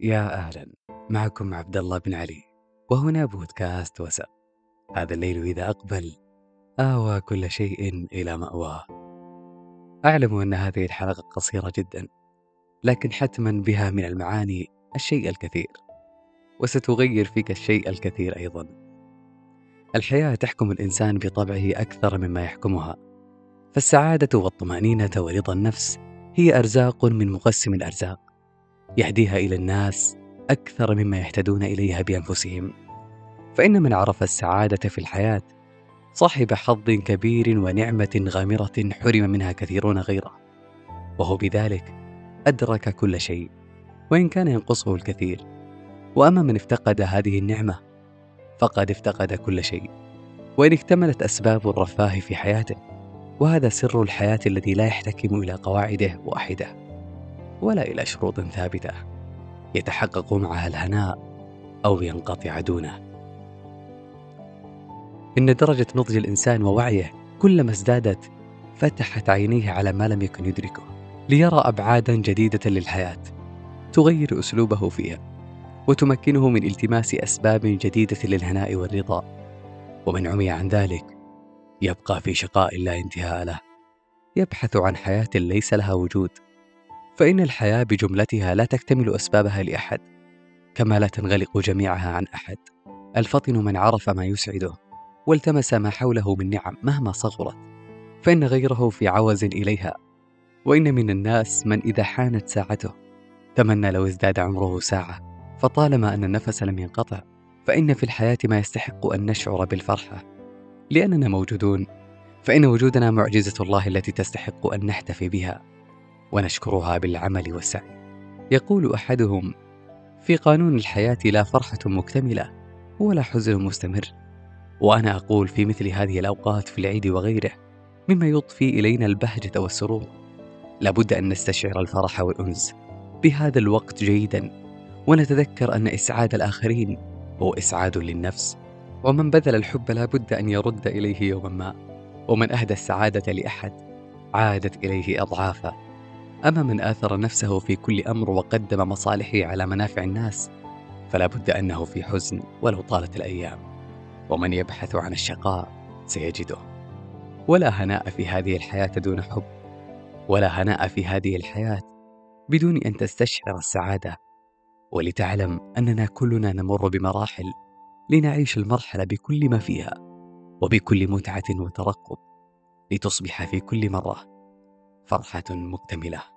يا أهلا معكم عبد الله بن علي وهنا بودكاست وسق هذا الليل إذا أقبل آوى كل شيء إلى مأواه. أعلم أن هذه الحلقة قصيرة جدا لكن حتما بها من المعاني الشيء الكثير وستغير فيك الشيء الكثير أيضا. الحياة تحكم الإنسان بطبعه أكثر مما يحكمها فالسعادة والطمأنينة ورضا النفس هي أرزاق من مقسم الأرزاق. يهديها إلى الناس أكثر مما يهتدون إليها بأنفسهم. فإن من عرف السعادة في الحياة صاحب حظ كبير ونعمة غامرة حرم منها كثيرون غيره. وهو بذلك أدرك كل شيء وإن كان ينقصه الكثير. وأما من افتقد هذه النعمة فقد افتقد كل شيء. وإن اكتملت أسباب الرفاه في حياته وهذا سر الحياة الذي لا يحتكم إلى قواعده وأحده. ولا إلى شروط ثابتة. يتحقق معها الهناء أو ينقطع دونه. إن درجة نضج الإنسان ووعيه كلما ازدادت فتحت عينيه على ما لم يكن يدركه ليرى أبعادا جديدة للحياة تغير أسلوبه فيها وتمكنه من التماس أسباب جديدة للهناء والرضا. ومن عمي عن ذلك يبقى في شقاء لا انتهاء له. يبحث عن حياة ليس لها وجود. فإن الحياة بجملتها لا تكتمل أسبابها لأحد كما لا تنغلق جميعها عن أحد. الفطن من عرف ما يسعده والتمس ما حوله من نعم مهما صغرت. فإن غيره في عوز إليها وإن من الناس من إذا حانت ساعته. تمنى لو ازداد عمره ساعة فطالما أن النفس لم ينقطع فإن في الحياة ما يستحق أن نشعر بالفرحة. لأننا موجودون فإن وجودنا معجزة الله التي تستحق أن نحتفي بها. ونشكرها بالعمل والسعي. يقول أحدهم في قانون الحياة لا فرحة مكتملة ولا حزن مستمر. وأنا أقول في مثل هذه الأوقات في العيد وغيره مما يضفي إلينا البهجة والسرور. لابد أن نستشعر الفرح والأنس. بهذا الوقت جيدا ونتذكر أن إسعاد الآخرين هو إسعاد للنفس. ومن بذل الحب لابد أن يرد إليه يوما ما ومن أهدى السعادة لأحد عادت إليه أضعافا. أما من آثر نفسه في كل أمر وقدم مصالحه على منافع الناس فلا بد أنه في حزن ولو طالت الأيام. ومن يبحث عن الشقاء سيجده. ولا هناء في هذه الحياة دون حب. ولا هناء في هذه الحياة بدون أن تستشعر السعادة. ولتعلم أننا كلنا نمر بمراحل لنعيش المرحلة بكل ما فيها وبكل متعة وترقب لتصبح في كل مرة فرحة مكتملة.